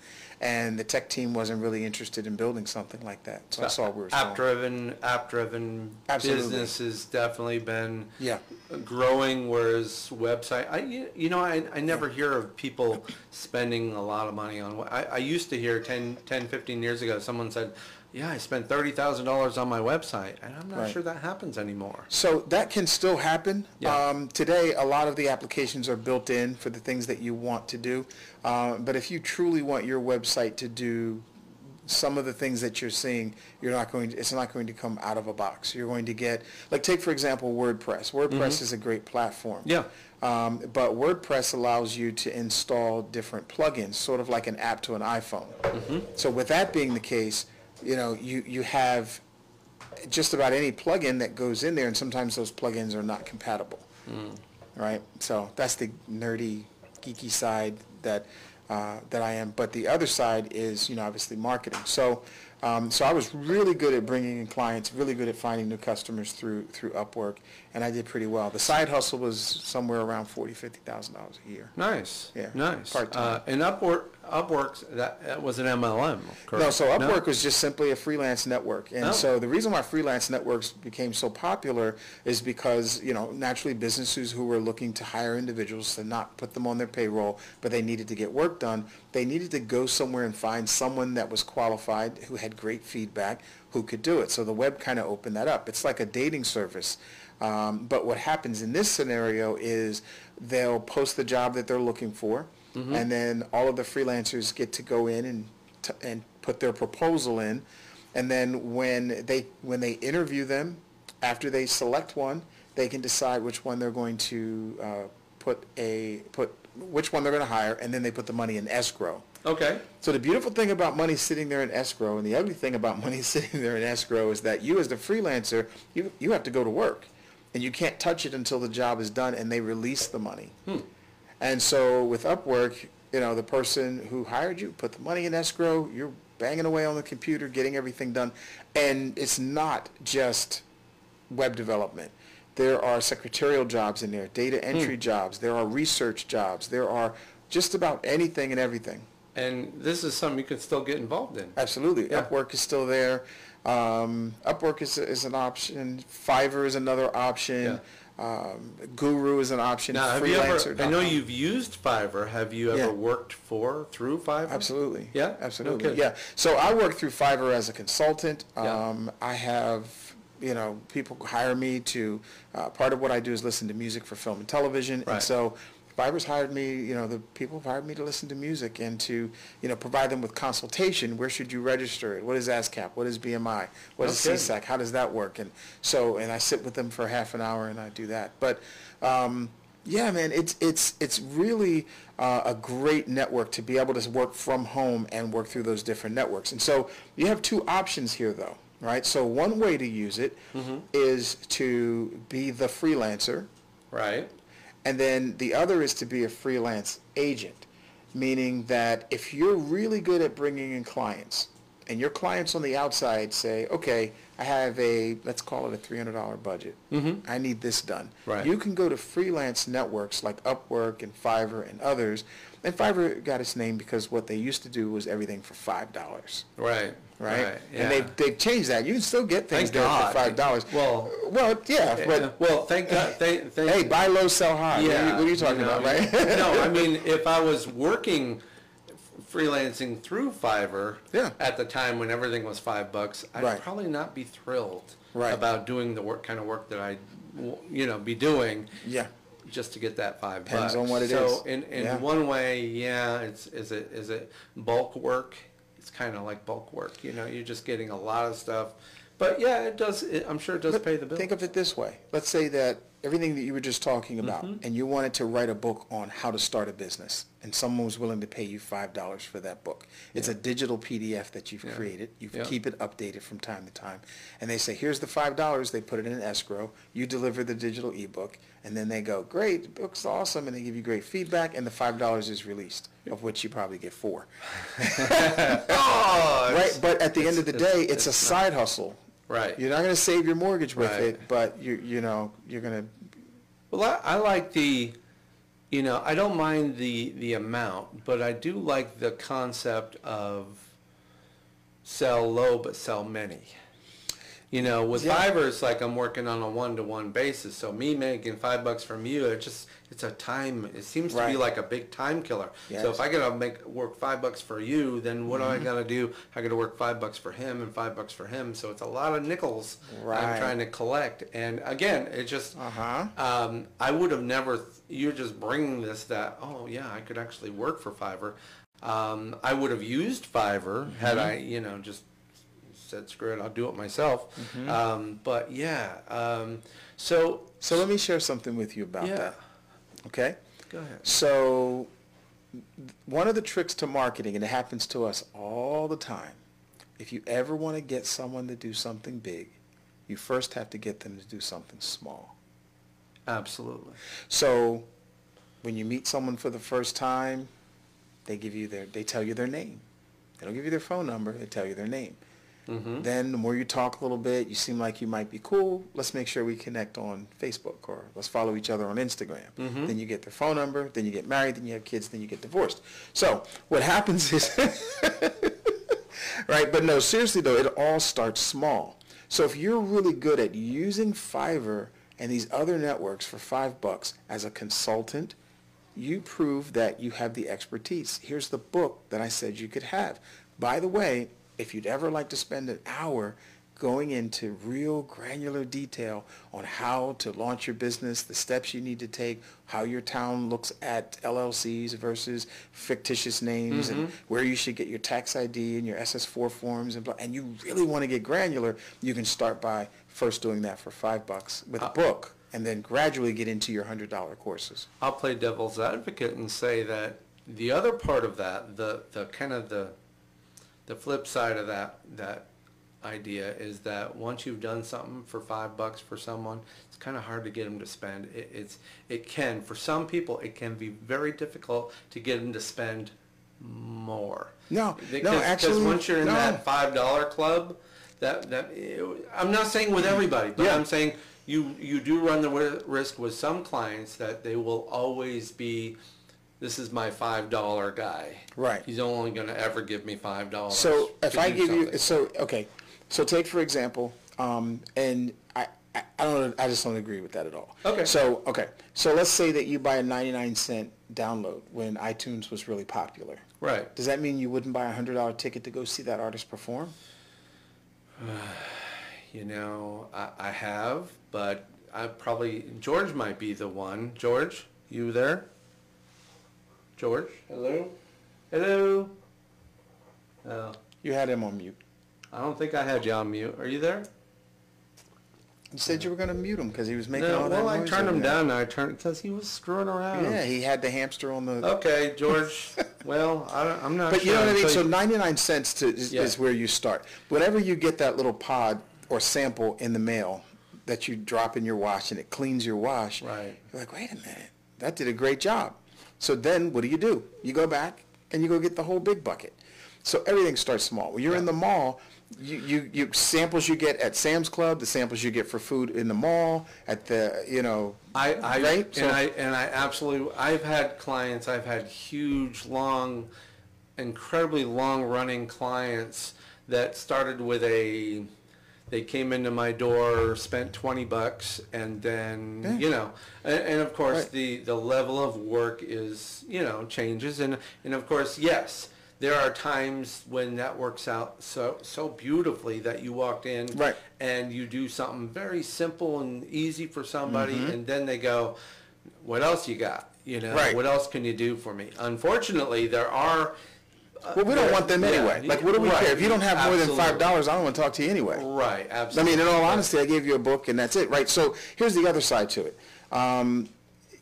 and the tech team wasn't really interested in building something like that. So I saw where we were App-driven, app driven Absolutely. business has definitely been Yeah. growing, whereas website, I, you- you know, I, I never hear of people spending a lot of money on, I, I used to hear 10, 10, 15 years ago, someone said, yeah, I spent $30,000 on my website, and I'm not Right. sure that happens anymore. So that can still happen. Yeah. Um, today, a lot of the applications are built in for the things that you want to do. Uh, but if you truly want your website to do some of the things that you're seeing, you're not going to, it's not going to come out of a box. You're going to get, like take for example WordPress. WordPress is a great platform. Mm-hmm. Yeah. Um, but WordPress allows you to install different plugins, sort of like an app to an iPhone. Mm-hmm. So with that being the case, you know, you, you have just about any plugin that goes in there, and sometimes those plugins are not compatible. Right? So that's the nerdy, geeky side that uh, that I am. But the other side is, you know, obviously marketing. So um, so I was really good at bringing in clients, really good at finding new customers through through Upwork, and I did pretty well. The side hustle was somewhere around forty, fifty thousand dollars a year. Nice. Yeah, Nice. part-time. Uh, and Upwork, Upworks, that, that was an MLM, correct? No, so Upwork was just simply a freelance network. And Oh. so the reason why freelance networks became so popular is because, you know, naturally businesses who were looking to hire individuals to not put them on their payroll, but they needed to get work done, they needed to go somewhere and find someone that was qualified, who had great feedback, who could do it. So the web kind of opened that up. It's like a dating service. Um, but what happens in this scenario is they'll post the job that they're looking for. And then all of the freelancers get to go in and t- and put their proposal in, and then when they when they interview them, after they select one, they can decide which one they're going to uh, put a put which one they're going to hire, and then they put the money in escrow. Okay. So the beautiful thing about money sitting there in escrow, and the ugly thing about *laughs* money sitting there in escrow, is that you as the freelancer, you you have to go to work, and you can't touch it until the job is done and they release the money. And so with Upwork, you know, the person who hired you put the money in escrow. You're banging away on the computer, getting everything done, and it's not just web development. There are secretarial jobs in there, data entry jobs. There are research jobs. There are just about anything and everything. And this is something you can still get involved in. Absolutely. Yeah. Upwork is still there. Um, Upwork is, is an option. Fiverr is another option. Um, Guru is an option. Now, have you ever, I know you've used Fiverr. Have you ever Yeah. worked for, through Fiverr? Absolutely. Yeah? Absolutely. Okay. Yeah. So I work through Fiverr as a consultant. Yeah. Um, I have, you know, people hire me to, uh, part of what I do is listen to music for film and television. Right. And so Fiverr's hired me, you know, the people have hired me to listen to music and to, you know, provide them with consultation. Where should you register it? What is ASCAP? What is BMI? What is Okay. SESAC? How does that work? And so, and I sit with them for half an hour and I do that. But, um, yeah, man, it's it's it's really uh, a great network to be able to work from home and work through those different networks. And so you have two options here, though, right? So one way to use it is to be the freelancer, Right. And then the other is to be a freelance agent, meaning that if you're really good at bringing in clients, and your clients on the outside say, okay, I have a, let's call it a $300 budget. Mm-hmm. I need this done. Right. You can go to freelance networks like Upwork and Fiverr and others. And Fiverr got its name because what they used to do was everything for $5. Right. Right, yeah. and they've they've changed that. You can still get things Thank there God. for five dollars. Well- well, yeah, but well, thank God. *laughs* Thank, thank, hey, buy low, sell high. What are you, what are you talking know, about, right? no, I *laughs* mean, if I was working freelancing through Fiverr Yeah. at the time when everything was five bucks, I'd Right. probably not be thrilled Right. about doing the work kind of work that I, you know, be doing yeah, just to get that five Depends bucks. on what it so is. in, in Yeah. one way, yeah, it's is it is it bulk work? It's kind of like bulk work. You know, you're just getting a lot of stuff. But yeah, it does. It, I'm sure it does But pay the bill. Think of it this way. Let's say that everything that you were just talking about, Mm-hmm. and you wanted to write a book on how to start a business, and someone was willing to pay you five dollars for that book. It's a digital PDF that you've Yeah. created. You Yeah. keep it updated from time to time, and they say, "Here's the five dollars." They put it in an escrow. You deliver the digital ebook, and then they go, "Great, the book's awesome," and they give you great feedback, and the five dollars is released, of which you probably get four. *laughs* *laughs* oh, Right, but at the end of the day, it's, a it's not- side hustle. Right. You're not going to save your mortgage with Right. it, but you you know you're going to. Well, I, I like the, you know, I don't mind the the amount, but I do like the concept of sell low but sell many. You know, with Yeah. Fiverr, it's like I'm working on a one-to-one basis. So me making five bucks from you, it just it's a time. It seems to be like a big time killer. So if I gotta make work five bucks for you, then what do I gotta do? I gotta work five bucks for him and five bucks for him. So it's a lot of nickels I'm trying to collect. And again, it just Uh-huh. um, I would have never. Th- you're just bringing this that. Oh yeah, I could actually work for Fiverr. Um, I would have used Fiverr had I, you know, just said screw it, I'll do it myself. Um, but yeah, um, so So let me share something with you about yeah, that. Okay. go ahead. So one of the tricks to marketing, and it happens to us all the time, if you ever want to get someone to do something big, you first have to get them to do something small. Absolutely. So when you meet someone for the first time, they give you their, they tell you their name. They don't give you their phone number. They tell you their name. Mm-hmm. Then the more you talk a little bit, you seem like you might be cool. Let's make sure we connect on Facebook or let's follow each other on Instagram. Mhm. Then you get their phone number. Then you get married. Then you have kids. Then you get divorced. So what happens is, *laughs* right? But no, seriously though, it all starts small. So if you're really good at using Fiverr and these other networks for five bucks as a consultant, you prove that you have the expertise. Here's the book that I said you could have. By the way, if you'd ever like to spend an hour going into real granular detail on how to launch your business, the steps you need to take, how your town looks at LLCs versus fictitious names, and mm-hmm. where you should get your tax ID and your SS4 forms, and blah, and you really want to get granular, you can start by first doing that for five bucks with a uh, book, and then gradually get into your hundred dollar courses. I'll play devil's advocate and say that the other part of that, the, the kind of the, the flip side of that, that idea is that once you've done something for five bucks for someone, it's kind of hard to get them to spend. It, it's, it can, for some people, it can be very difficult to get them to spend more. No, no, actually, Because once you're in no. that five dollar club, that, that, I'm not saying with everybody, but Yeah. I'm saying you, you do run the risk with some clients that they will always be, this is my five dollar guy. Right. He's only gonna ever give me five dollars. So if I give you, so, okay, so take for example, um, and I, I, I don't, I just don't agree with that at all. Okay. So, okay, so let's say that you buy a ninety-nine cent download when iTunes was really popular. Right. Does that mean you wouldn't buy a hundred dollar ticket to go see that artist perform? *sighs* You know, I, I have, but I probably, George might be the one. George, you there? George? Hello? Hello? Oh, You had him on mute. I don't think I had you on mute. Are you there? You said you were gonna mute him because he was making No, all that noise. well, I turned him there. down. I turned because he was screwing around. Yeah, he had the hamster on the. Okay, George. *laughs* well, I don't, I'm not. But you know what I mean? until So 99 cents to, is, Yeah. is where you start. Whenever you get that little pod or sample in the mail that you drop in your wash and it cleans your wash, Right. you're like, wait a minute, that did a great job. So then what do you do? You go back and you go get the whole big bucket. So everything starts small. When you're in the mall, you, you, you samples you get at Sam's Club, the samples you get for food in the mall, at the, you know, I, I right? So- and I and I absolutely I've had clients I've had huge long incredibly long running clients that started with a they came into my door spent 20 bucks and then Yeah. you know and, and of course Right. the the level of work is you know changes and and of course yes there are times when that works out so so beautifully that you walked in Right. and you do something very simple and easy for somebody Mm-hmm. and then they go what else you got you know Right. what else can you do for me unfortunately there are well, we don't want them anyway. Like, what do we care? If you don't have more than five dollars, I don't want to talk to you anyway. right absolutely. I mean, in all honesty, I gave you a book and that's it, right? So here's the other side to it. Um,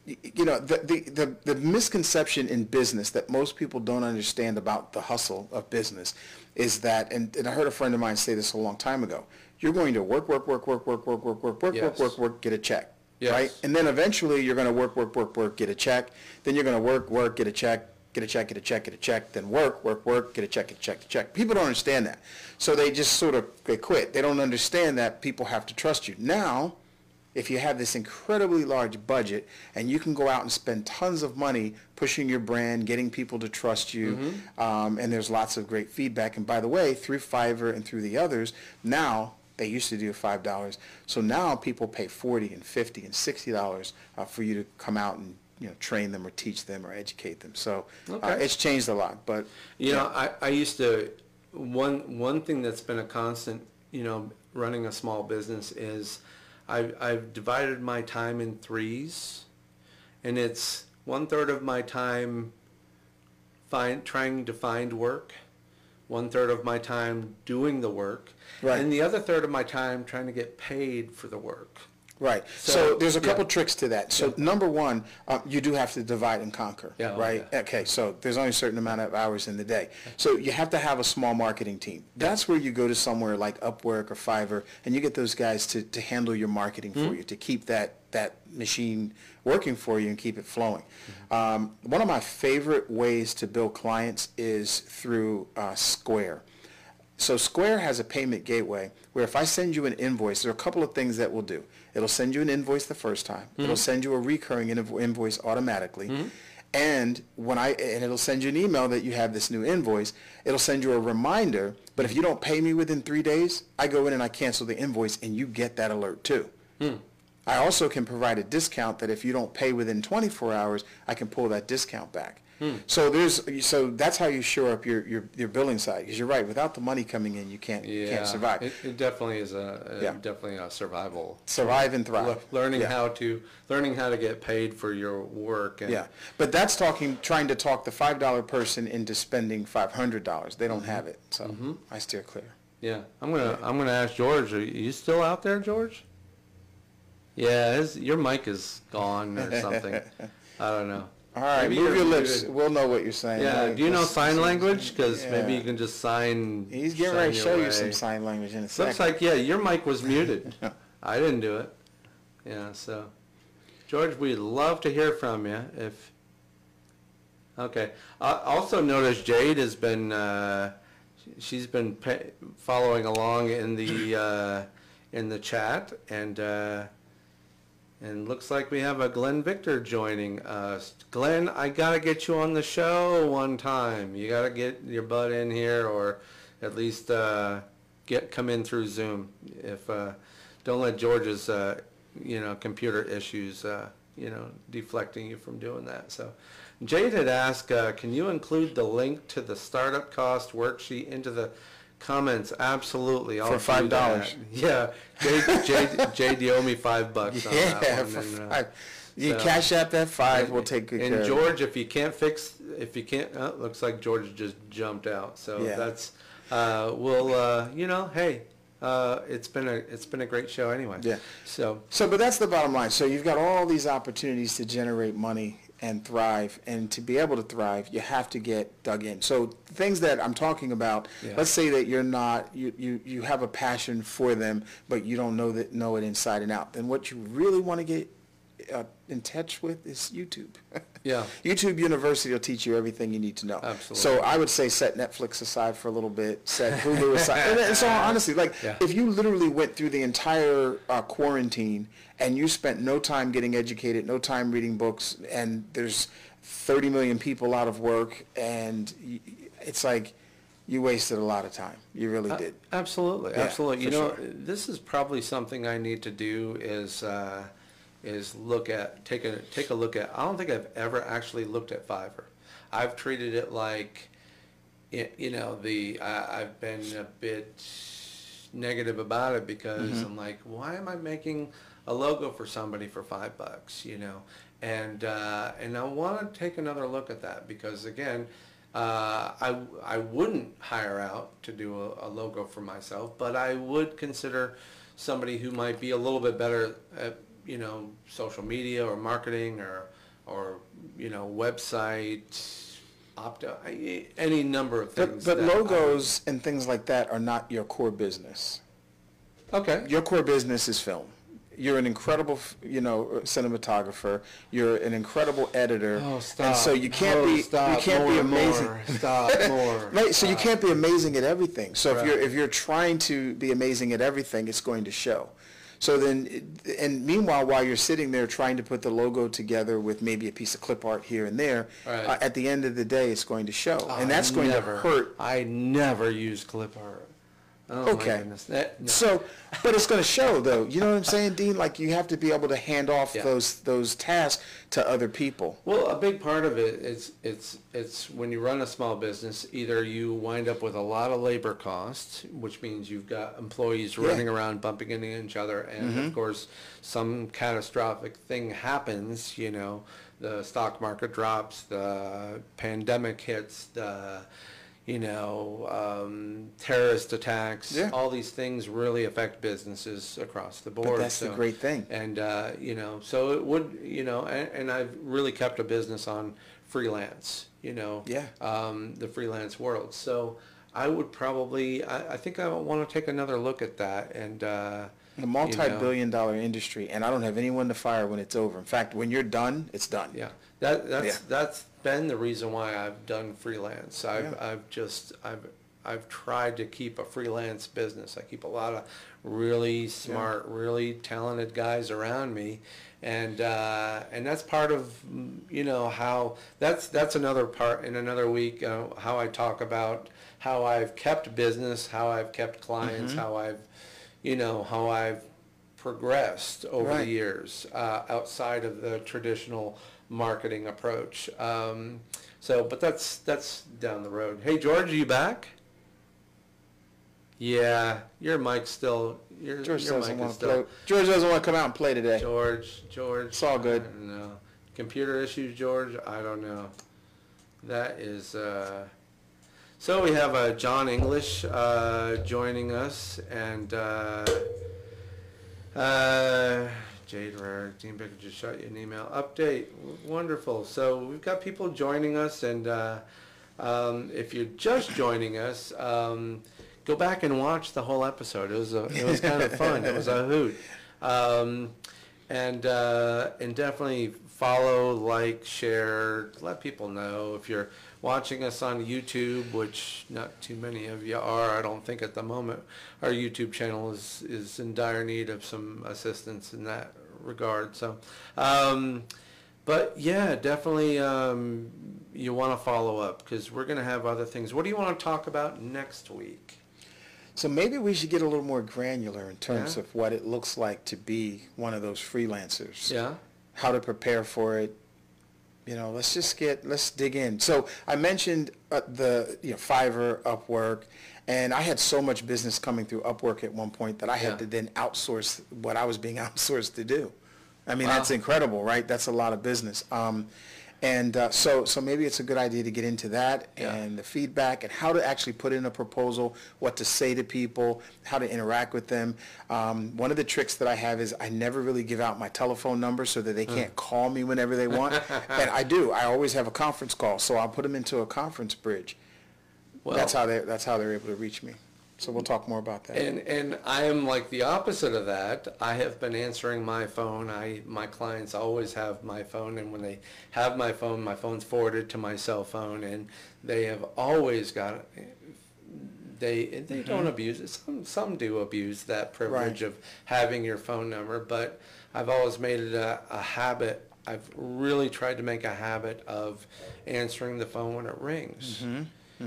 y- you know, the, the, the, the misconception in business that most people don't understand about the hustle of business is that, and, and I heard a friend of mine say this a long time ago, you're going to work, work, work, work, work, work, work, work, work, Yes. work, work, work, get a check. Yes. Right? And then eventually you're going to work, work, work, work, get a check. Then you're going to work, work, get a check, get a check, get a check, get a check, then work, work, work, get a check, get a check, get a check. People don't understand that. So they just sort of, they quit. They don't understand that people have to trust you. Now, if you have this incredibly large budget and you can go out and spend tons of money pushing your brand, getting people to trust you, um, and there's lots of great feedback. And by the way, through Fiverr and through the others, now they used to do five dollars. So now people pay forty and fifty and sixty dollars uh, for you to come out and you know train them or teach them or educate them. So uh, Okay. it's changed a lot. But You know, I, I used to, one, one thing that's been a constant, you know, running a small business is I've, I've divided my time in threes and it's one third of my time find, trying to find work, one third of my time doing the work, Right. and the other third of my time trying to get paid for the work. Right. So, So, there's a couple yeah. tricks to that. So number one, uh, you do have to divide and conquer. Yeah, oh, right. yeah. Okay. So there's only a certain amount of hours in the day. So you have to have a small marketing team. That's where you go to somewhere like Upwork or Fiverr, and you get those guys to, to handle your marketing Hmm? for you to keep that that machine working for you and keep it flowing. Hmm. Um, one of my favorite ways to build clients is through uh, Square. So Square has a payment gateway where if I send you an invoice, there are a couple of things that will do. It'll send you an invoice the first time. Mm-hmm. It'll send you a recurring invo- invoice automatically. Mm-hmm. And when I and it'll send you an email that you have this new invoice. It'll send you a reminder, but if you don't pay me within 3 days, I go in and I cancel the invoice and you get that alert too. Mm. I also can provide a discount that if you don't pay within 24 hours, I can pull that discount back. So there's so that's how you shore up your your, your billing side. Because you're right, without the money coming in, you can't you Yeah, can't survive. It, it definitely is a, a- Yeah. definitely a survival. survive and thrive. Le- Learning Yeah. how to, learning how to get paid for your work and. Yeah, but that's talking, trying to talk the five dollar person into spending five hundred dollars. They Mm-hmm. don't have it, so I steer clear. Yeah, I'm gonna, I'm gonna ask George, are you still out there, George? Yeah, his, your mic is gone or something. *laughs* I don't know. All right, Maybe move you're your lips. muted. We'll know what you're saying. Yeah, Like, do you know sign language? Cause maybe Yeah. you can just sign. He's getting ready to show you way. some sign language in a second. Looks like, yeah, your mic was muted. *laughs* I didn't do it. Yeah, so, George, we'd love to hear from you if, okay. I also noticed Jade has been, uh, she's been pa- following along in the, uh, in the chat and, uh, and looks like we have a Glenn Victor joining us. Glenn, I gotta get you on the show one time. You gotta get your butt in here or at least, uh, get, come in through Zoom. If, uh, don't let George's, uh, you know, computer issues, uh, you know, deflecting you from doing that. So Jade had asked, uh, can you include the link to the startup cost worksheet into the comments? Absolutely. I'll For do that. $5. *laughs* Yeah. Jade, Jade, you owe me five bucks on that Yeah, one. for and, uh, five. You so- cash out that five, we'll take good care and of it. George, if you can't fix, if you can't, uh, looks like George just jumped out. So Yeah. that's, uh, we'll, uh, you know, hey, uh, it's been a, it's been a great show anyway. Yeah. So, So, but that's the bottom line. So you've got all these opportunities to generate money and thrive, and to be able to thrive, you have to get dug in. So things that I'm talking about, Yeah. let's say that you're not, you, you, you have a passion for them, but you don't know that, know it inside and out. Then what you really want to get uh, in touch with is YouTube. *laughs* Yeah. YouTube University will teach you everything you need to know. Absolutely. So I would say set Netflix aside for a little bit, set Hulu *laughs* aside. and, and so honestly, like Yeah. if you literally went through the entire uh, quarantine and you spent no time getting educated, no time reading books, and there's 30 million people out of work, and y- it's like you wasted a lot of time. You really Uh, did. Absolutely, Yeah, absolutely. You know, sure. this is probably something I need to do is, uh, is look at, take a, take a look at, I don't think I've ever actually looked at Fiverr. I've treated it like, you know, the, I, I've been a bit negative about it because Mm-hmm. I'm like, why am I making a logo for somebody for five bucks, you know? And, uh, and I want to take another look at that because again, uh, I, I wouldn't hire out to do a, a logo for myself, but I would consider somebody who might be a little bit better at, you know, social media or marketing or, or, you know, website, opto, I- any number of But, things. but that I logos and things like that are not your core business. Okay. Your core business is film. You're an incredible, you know, cinematographer. You're an incredible editor. Oh, stop. And so you can't Oh, be, you can't be More, amazing. more. *laughs* Stop, more. *laughs* Right, so you Stop. can't be amazing at everything. So if you're if you're trying to be amazing at everything, it's going to show. So then, and meanwhile, while you're sitting there trying to put the logo together with maybe a piece of clip art here and there, Right. uh, at the end of the day, it's going to show, Oh, and that's I going never- to hurt. I never use clip art. Oh, my Okay. goodness. That-. So, but it's going to show, though. You know what I'm saying, Dean? Like you have to be able to hand off Yeah. those those tasks to other people. Well, a big part of it is it's it's when you run a small business, either you wind up with a lot of labor costs, which means you've got employees Yeah. running around bumping into each other, and of mm-hmm. course, some catastrophic thing happens. You know, the stock market drops, the pandemic hits, the you know, um, terrorist attacks, Yeah. all these things really affect businesses across the board. But that's the so- great thing. and, uh, you know, so it would, you know, and, and I've really kept a business on freelance, you know. Yeah. Um, the freelance world. So I would probably, I, I think I want to take another look at that and, uh, A multi-billion dollar industry, and I don't have anyone to fire when it's over. In fact, when you're done, it's done. Yeah, that, that's, Yeah. that's been the reason why I've done freelance. I've, Yeah. I've just, I've, I've tried to keep a freelance business. I keep a lot of really smart, really talented guys around me. And, uh, and that's part of, you know, how, that's, that's another part, in another week, uh, how I talk about how I've kept business, how I've kept Mm-hmm. clients, how I've, you know, how I've progressed over the years uh, outside of the traditional marketing approach. Um, So, but that's, that's down the road. Hey, George, are you back? Yeah, your mic's still, your, George your doesn't mic want to play. George doesn't want to come out and play today. George, George. It's all good. I. Computer issues, George? I don't know. That is, uh, so we have, uh, John English, uh, joining us and, uh, uh, Jade Rare, Dean Baker just shot you an email. Update, wonderful. So we've got people joining us and, uh, um, if you're just joining us, um, go back and watch the whole episode. It was a, it was kind of *laughs* fun. It was a hoot. Um, and uh, and definitely follow, like, share, let people know if you're watching us on YouTube, which not too many of you are. I don't think at the moment. Our YouTube channel is is in dire need of some assistance in that regard. So. Um, but yeah, definitely um, you want to follow up because we're going to have other things. What do you want to talk about next week? So maybe we should get a little more granular in terms Yeah. of what it looks like to be one of those freelancers. Yeah. How to prepare for it. You know, let's just get let's dig in. So I mentioned uh, the you know Fiverr, Upwork, and I had so much business coming through Upwork at one point that I had Yeah. to then outsource what I was being *laughs* outsourced to do. I mean, Wow. that's incredible, right? That's a lot of business. Um, and uh, so, so maybe it's a good idea to get into that Yeah. and the feedback and how to actually put in a proposal, what to say to people, how to interact with them. Um, one of the tricks that I have is I never really give out my telephone number so that they Hmm. can't call me whenever they want. *laughs* and I do. I always have a conference call, so I'll put them into a conference bridge. Well, that's how they. That's how they're able to reach me. So we'll talk more about that. And and I am like the opposite of that. I have been answering my phone. I my clients always have my phone, and when they have my phone, my phone's forwarded to my cell phone, and they have always got. They they mm-hmm. don't abuse it. Some some do abuse that privilege Right. of having your phone number, but I've always made it a, a habit. I've really tried to make a habit of answering the phone when it rings. Mm-hmm.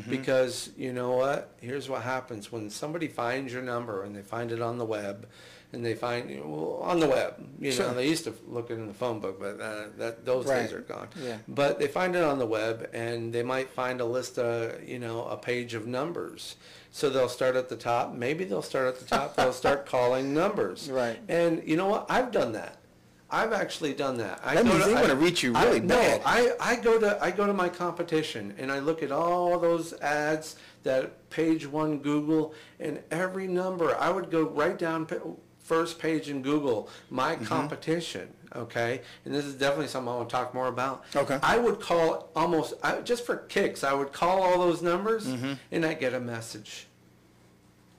Because you know what? Here's what happens when somebody finds your number and they find it on the web, and they find you know, well, on the web. You Sure. know, they used to look it in the phone book, but uh, that those days Right. are gone. Yeah. But they find it on the web, and they might find a list of you know a page of numbers. So they'll start at the top. Maybe they'll start at the top. they'll start *laughs* calling numbers. Right. And you know what? I've done that. I've actually done that. I That go means to- they I- wanna reach you I- really no. I, I go to I go to my competition and I look at all those ads that page one Google and every number. I would go right down pa- first page in Google my Mm-hmm. competition. Okay, and this is definitely something I want to talk more about. Okay. I would call almost I, just for kicks. I would call all those numbers Mm-hmm. and I get a message.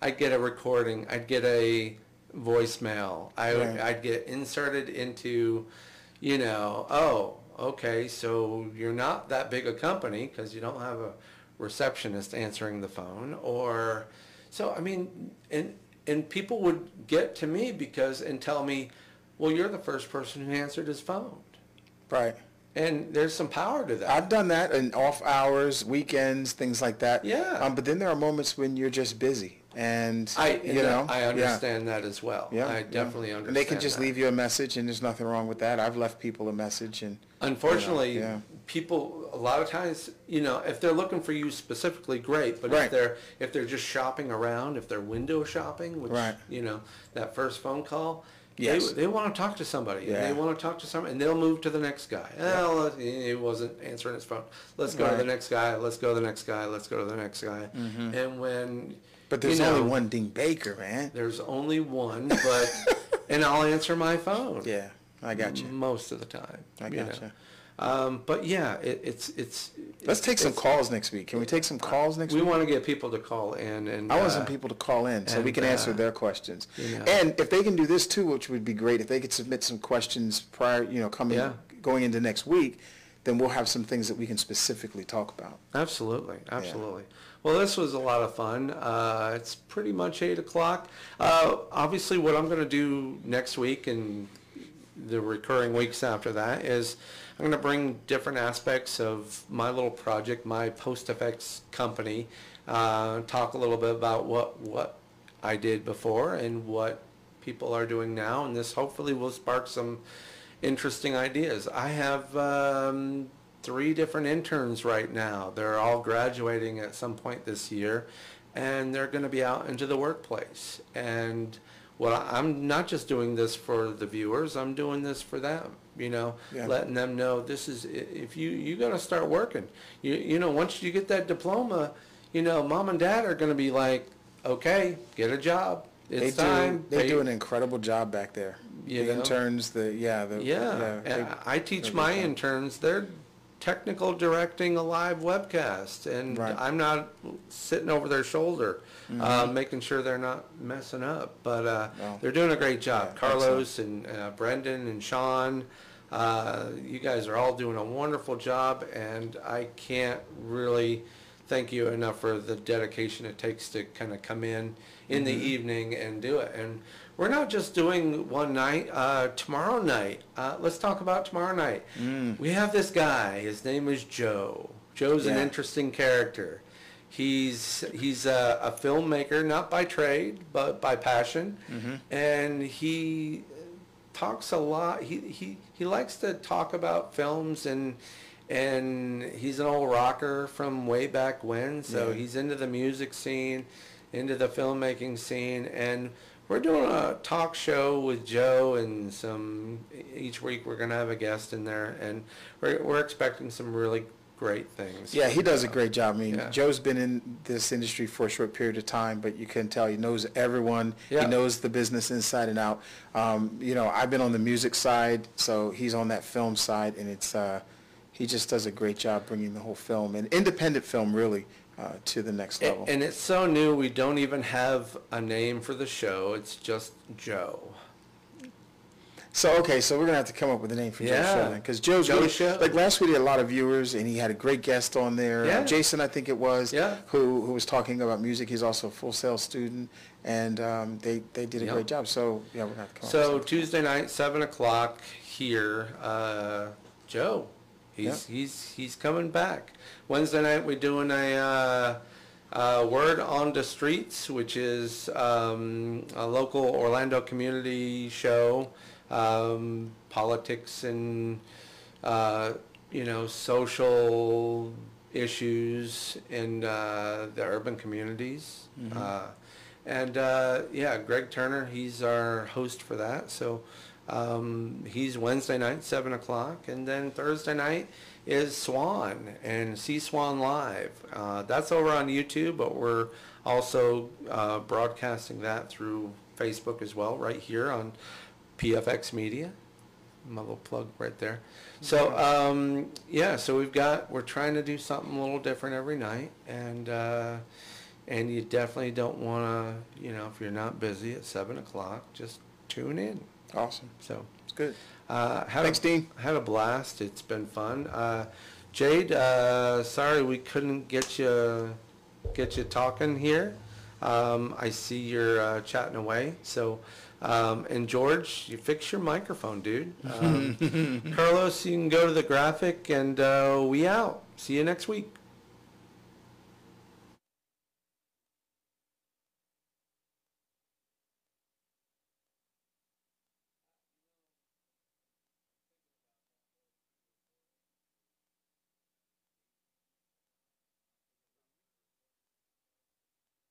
I'd get a recording. I'd get a voicemail. I would, Right. I'd get inserted into, you know, oh, okay, so you're not that big a company because you don't have a receptionist answering the phone, or so. I mean, and and people would get to me because and tell me, well, you're the first person who answered his phone, right. and there's some power to that. I've done that in off hours, weekends, things like that. Yeah. Um, but then there are moments when you're just busy, and I you know, I yeah. understand that as well. Yeah, I yeah. definitely understand. And they can just that. leave you a message, and there's nothing wrong with that. I've left people a message, and Unfortunately, yeah. people a lot of times, you know, if they're looking for you specifically, great. But if they're if they're just shopping around, if they're window shopping, which Right. you know, that first phone call, Yes. they, they want to talk to somebody. Yeah. they want to talk to somebody, and they'll move to the next guy. Oh, he wasn't answering his phone. Let's go to the next guy. Let's go to the next guy. Let's go to the next guy. Mm-hmm. And when but there's you know, only one Dean Baker, man. There's only one, but *laughs* and I'll answer my phone. Yeah, I got you. Most of the time. I you got know. you. Um, but yeah, it, it's it's. Let's take some calls next week. Can we take some calls next We week? We want to get people to call in and. I want uh, some people to call in so we and, can answer uh, their questions. you know. And if they can do this too, which would be great, if they could submit some questions prior, you know, coming Yeah. going into next week, then we'll have some things that we can specifically talk about. Absolutely, absolutely. Well, this was a lot of fun. Uh, it's pretty much eight o'clock. Uh, obviously, what I'm going to do next week and the recurring weeks after that is I'm going to bring different aspects of my little project, my post effects company, uh, talk a little bit about what what I did before and what people are doing now, and this hopefully will spark some interesting ideas. I have um, three different interns right now. They're all graduating at some point this year, and they're going to be out into the workplace. And well, I'm not just doing this for the viewers. I'm doing this for them. You know, Yeah. letting them know this is if you you got to start working. You you know, once you get that diploma, you know, mom and dad are going to be like, okay, get a job. They It's do, time. they Pay- do an incredible job back there. The know? interns, the, yeah, the. Yeah, they- and I teach my interns, they're technical directing a live webcast, and Right. I'm not sitting over their shoulder, uh, making sure they're not messing up, but, uh, No. they're doing a great job. Yeah, Carlos and, uh, Brendan and Sean, uh, you guys are all doing a wonderful job, and I can't really thank you enough for the dedication it takes to kind of come in in the evening and do it. And we're not just doing one night. Uh, tomorrow night, uh, let's talk about tomorrow night. We have this guy. His name is Joe. Joe's an interesting character. He's he's a, a filmmaker, not by trade, but by passion, and he talks a lot. He, he, he likes to talk about films and and he's an old rocker from way back when, so Yeah. he's into the music scene, into the filmmaking scene, and we're doing a talk show with Joe and some each week we're gonna have a guest in there, and we're we're expecting some really great things. Yeah, he does a great job. I mean, Yeah. Joe's been in this industry for a short period of time, but you can tell he knows everyone. Yeah. He knows the business inside and out. Um, you know, I've been on the music side, so he's on that film side, and it's uh, he just does a great job bringing the whole film and independent film really uh, to the next level. And, it's so new. We don't even have a name for the show. It's just Joe. So okay, so we're gonna have to come up with a name for Joe's Yeah. show then, because Joe's Joe's really, show. like last week he had a lot of viewers and he had a great guest on there. Uh, Yeah. Jason, I think it was. Yeah. Who who was talking about music. He's also a full sail student, and um, they they did a Yeah. great job. So yeah, we're gonna have to come up So. Tuesday night, seven o'clock here. Uh, Joe, he's he's he's coming back. Wednesday night we're doing a uh, uh, word on the streets, which is um, a local Orlando community show, um, politics and uh, you know social issues in uh, the urban communities. Uh, and uh, yeah, Greg Turner, he's our host for that. So um, he's Wednesday night, 7 o'clock. And then Thursday night is Swan and See Swan Live. Uh, that's over on YouTube, but we're also uh, broadcasting that through Facebook as well, right here on PFX Media. My little plug right there. So um, yeah, so we've got we're trying to do something a little different every night, and uh, and you definitely don't want to, you know, if you're not busy at seven o'clock, just tune in. Awesome. So It's good. uh, had Thanks, a, Dean. Had a blast. It's been fun. Uh, Jade, uh, sorry we couldn't get you get you talking here. Um, I see you're uh, chatting away. So, um, and George, you fix your microphone, dude. Um, *laughs* Carlos, you can go to the graphic, and uh, we out. See you next week.